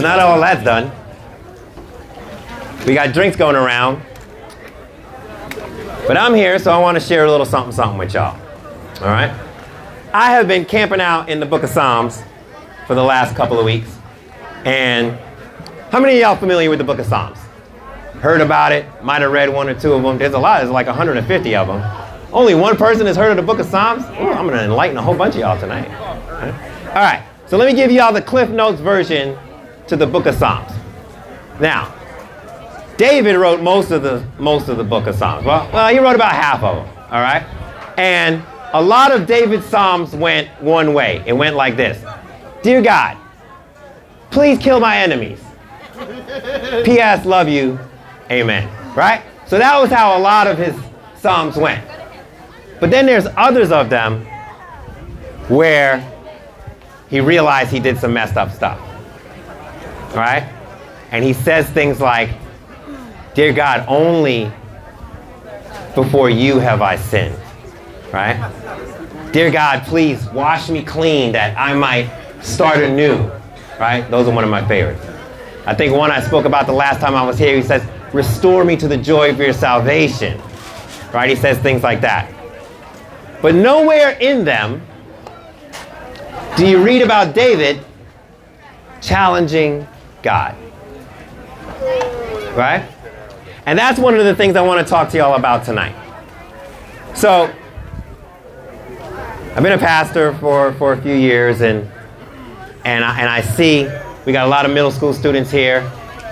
so that all that's done, we got drinks going around. But I'm here, so I want to share a little something, something with y'all. All right? I have been camping out in the book of Psalms for the last couple of weeks. And how many of y'all familiar with the book of Psalms? Heard about it, might have read one or two of them. There's a lot, there's like 150 of them. Only one person has heard of the book of Psalms? Ooh, I'm going to enlighten a whole bunch of y'all tonight. All right, so let me give y'all the Cliff Notes version to the book of Psalms. Now, David wrote most of the most of the book of Psalms. Well, well, he wrote about half of them. All right, and a lot of David's psalms went one way. It went like this: Dear God, please kill my enemies. P.S. Love you. Amen. Right? So that was how a lot of his psalms went. But then there's others of them where he realized he did some messed up stuff. Right? And he says things like, Dear God, only before you have I sinned. Right? Dear God, please wash me clean that I might start anew. Right? Those are one of my favorites. I think one I spoke about the last time I was here, he says, Restore me to the joy of your salvation. Right? He says things like that. But nowhere in them do you read about David challenging God. Right? And that's one of the things I want to talk to y'all about tonight. So, I've been a pastor for, for a few years, and, and, I, and I see we got a lot of middle school students here,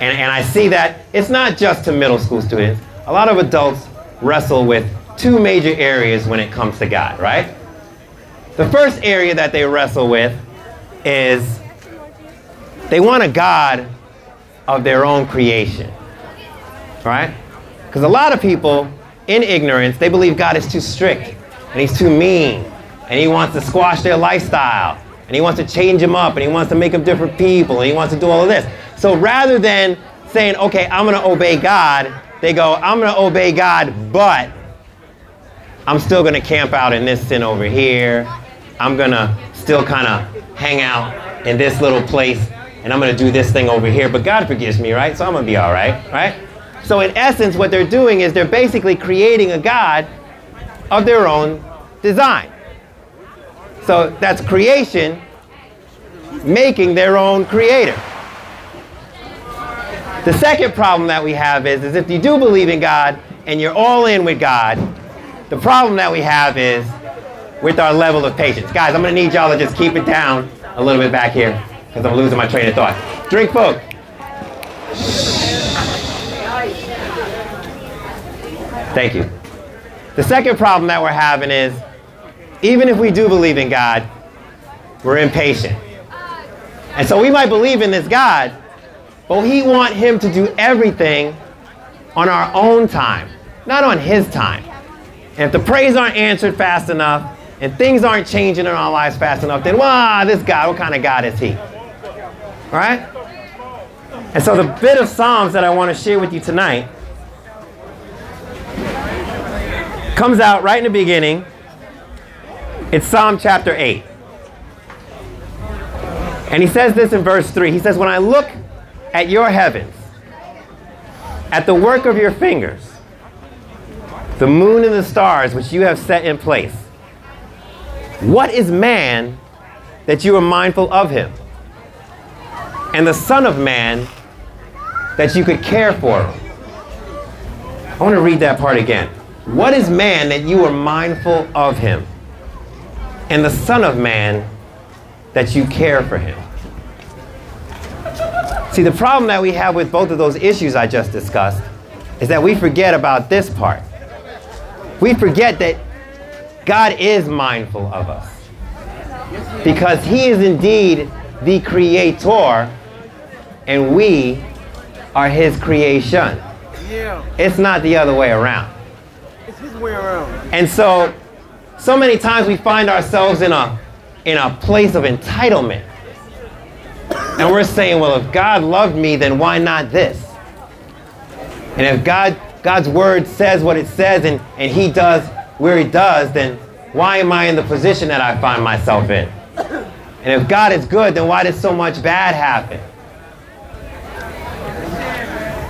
and, and I see that it's not just to middle school students. A lot of adults wrestle with two major areas when it comes to God, right? The first area that they wrestle with is they want a God of their own creation, right? Because a lot of people, in ignorance, they believe God is too strict and He's too mean and He wants to squash their lifestyle and He wants to change them up and He wants to make them different people and He wants to do all of this. So rather than saying, okay, I'm going to obey God, they go, I'm going to obey God, but I'm still going to camp out in this sin over here. I'm going to still kind of hang out in this little place and I'm going to do this thing over here. But God forgives me, right? So I'm going to be all right, right? So in essence, what they're doing is they're basically creating a God of their own design. So that's creation making their own creator. The second problem that we have is, is if you do believe in God and you're all in with God, the problem that we have is with our level of patience. Guys, I'm going to need y'all to just keep it down a little bit back here because I'm losing my train of thought. Drink, folk. Thank you. The second problem that we're having is even if we do believe in God, we're impatient. And so we might believe in this God, but we want Him to do everything on our own time, not on His time. And if the prayers aren't answered fast enough, and things aren't changing in our lives fast enough, then, wow, this God, what kind of God is He? Right? And so the bit of Psalms that I want to share with you tonight comes out right in the beginning. It's Psalm chapter 8. And he says this in verse 3. He says, When I look at your heavens, at the work of your fingers, the moon and the stars which you have set in place, what is man that you are mindful of him? And the Son of Man that you could care for? I want to read that part again. What is man that you are mindful of him? And the Son of Man that you care for him? See, the problem that we have with both of those issues I just discussed is that we forget about this part. We forget that God is mindful of us. Because He is indeed the creator, and we are His creation. Yeah, It's not the other way around. it's his way around. And so, so many times we find ourselves in a, in a place of entitlement. And we're saying, well, if God loved me, then why not this? And if God, God's word says what it says and, and he does where he does, then why am I in the position that I find myself in? And if God is good, then why did so much bad happen?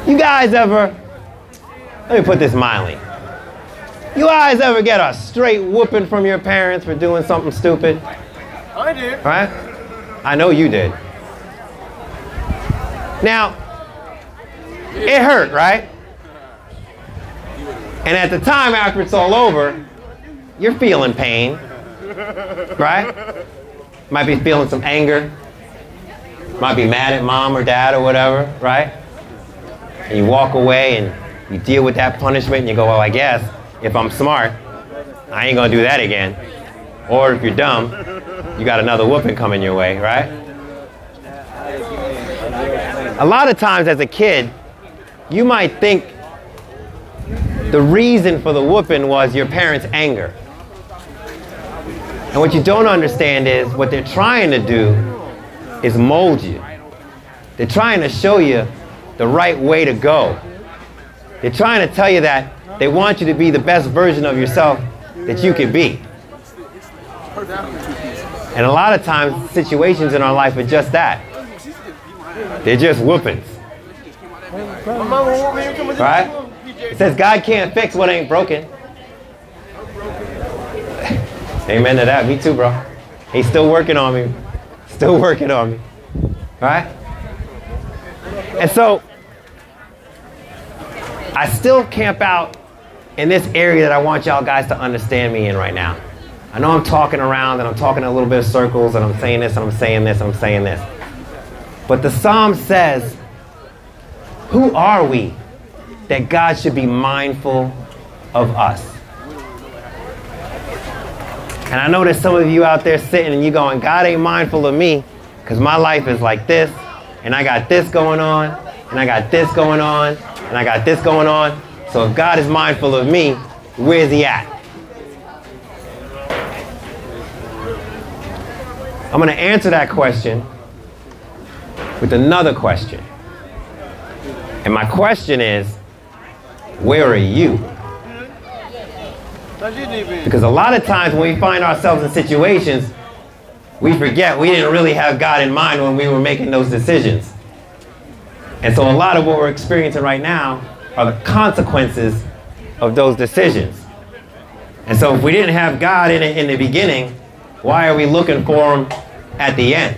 You guys ever, let me put this mildly. You guys ever get a straight whooping from your parents for doing something stupid? I did. Right? I know you did. Now, it hurt, right? And at the time after it's all over, you're feeling pain, right? Might be feeling some anger. Might be mad at mom or dad or whatever, right? And you walk away and you deal with that punishment and you go, well, I guess if I'm smart, I ain't gonna do that again. Or if you're dumb, you got another whooping coming your way, right? A lot of times as a kid, you might think the reason for the whooping was your parents' anger. And what you don't understand is what they're trying to do is mold you. They're trying to show you the right way to go. They're trying to tell you that they want you to be the best version of yourself that you can be. And a lot of times, situations in our life are just that. They're just whoopings. Right? It says God can't fix what ain't broken. Amen to that. Me too, bro. He's still working on me. Still working on me. Right? And so, I still camp out in this area that I want y'all guys to understand me in right now. I know I'm talking around and I'm talking a little bit of circles and I'm saying this and I'm saying this and I'm saying this. But the psalm says, Who are we that God should be mindful of us? And I know there's some of you out there sitting and you going, God ain't mindful of me because my life is like this and I got this going on and I got this going on and I got this going on. So if God is mindful of me, where's he at? I'm going to answer that question with another question. And my question is, where are you? Because a lot of times when we find ourselves in situations, we forget we didn't really have God in mind when we were making those decisions. And so a lot of what we're experiencing right now are the consequences of those decisions. And so if we didn't have God in it in the beginning, why are we looking for him at the end?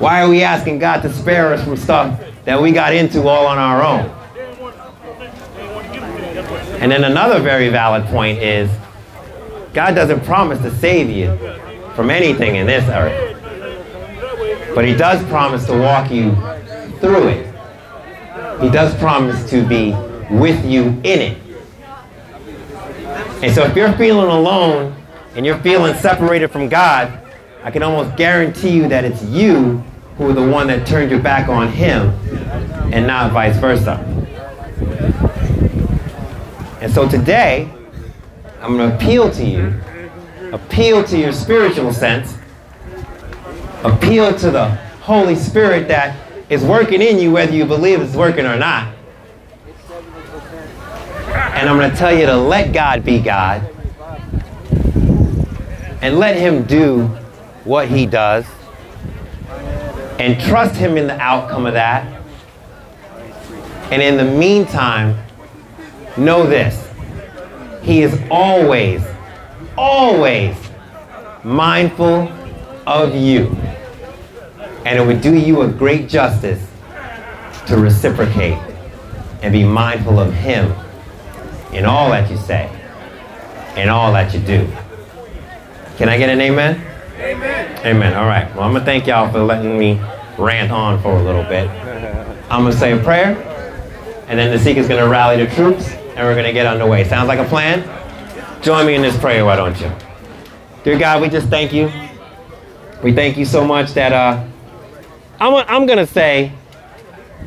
Why are we asking God to spare us from stuff that we got into all on our own? And then another very valid point is God doesn't promise to save you from anything in this earth. But he does promise to walk you through it. He does promise to be with you in it. And so if you're feeling alone and you're feeling separated from God, I can almost guarantee you that it's you who are the one that turned your back on him and not vice versa. And so today, I'm going to appeal to you, appeal to your spiritual sense, appeal to the Holy Spirit that is working in you, whether you believe it's working or not. And I'm going to tell you to let God be God and let Him do what He does and trust Him in the outcome of that. And in the meantime, know this He is always, always mindful of you. And it would do you a great justice to reciprocate and be mindful of Him in all that you say, in all that you do. Can I get an amen? Amen. Amen. All right. Well, I'm going to thank y'all for letting me rant on for a little bit. I'm going to say a prayer, and then the Seeker's going to rally the troops, and we're going to get underway. Sounds like a plan? Join me in this prayer, why don't you? Dear God, we just thank you. We thank you so much that uh, I'm, I'm going to say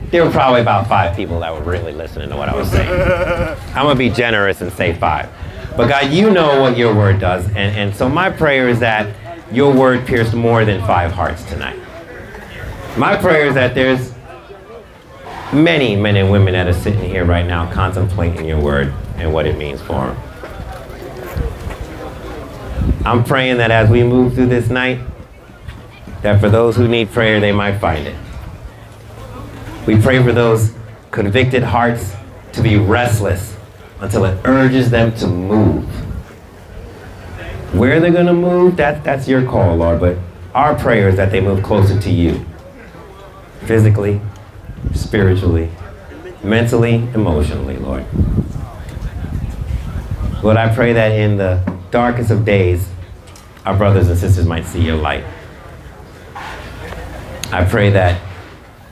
there were probably about five people that were really listening to what I was saying. I'm going to be generous and say five. But God, you know what your word does. And, and so my prayer is that your word pierced more than five hearts tonight. My prayer is that there's many men and women that are sitting here right now contemplating your word and what it means for them. I'm praying that as we move through this night, that for those who need prayer, they might find it. We pray for those convicted hearts to be restless until it urges them to move. Where they're going to move, that, that's your call, Lord, but our prayer is that they move closer to you physically, spiritually, mentally, emotionally, Lord. Lord, I pray that in the darkest of days, our brothers and sisters might see your light. I pray that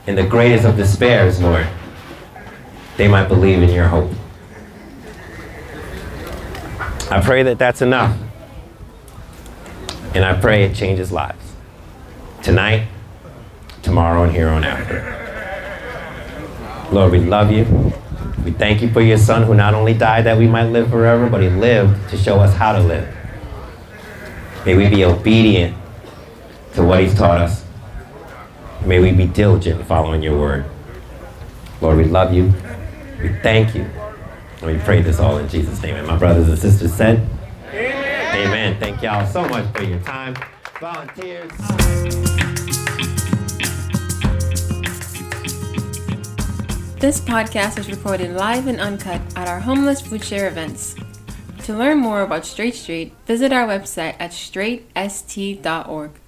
in the greatest of despairs, Lord, they might believe in your hope. I pray that that's enough. And I pray it changes lives. Tonight, tomorrow, and here on after. Lord, we love you. We thank you for your son who not only died that we might live forever, but he lived to show us how to live. May we be obedient to what he's taught us. May we be diligent in following your word. Lord, we love you. We thank you. And we pray this all in Jesus' name. And my brothers and sisters said, Amen. Amen. Thank y'all so much for your time. Volunteers. This podcast was recorded live and uncut at our homeless food share events. To learn more about Straight Street, visit our website at straightst.org.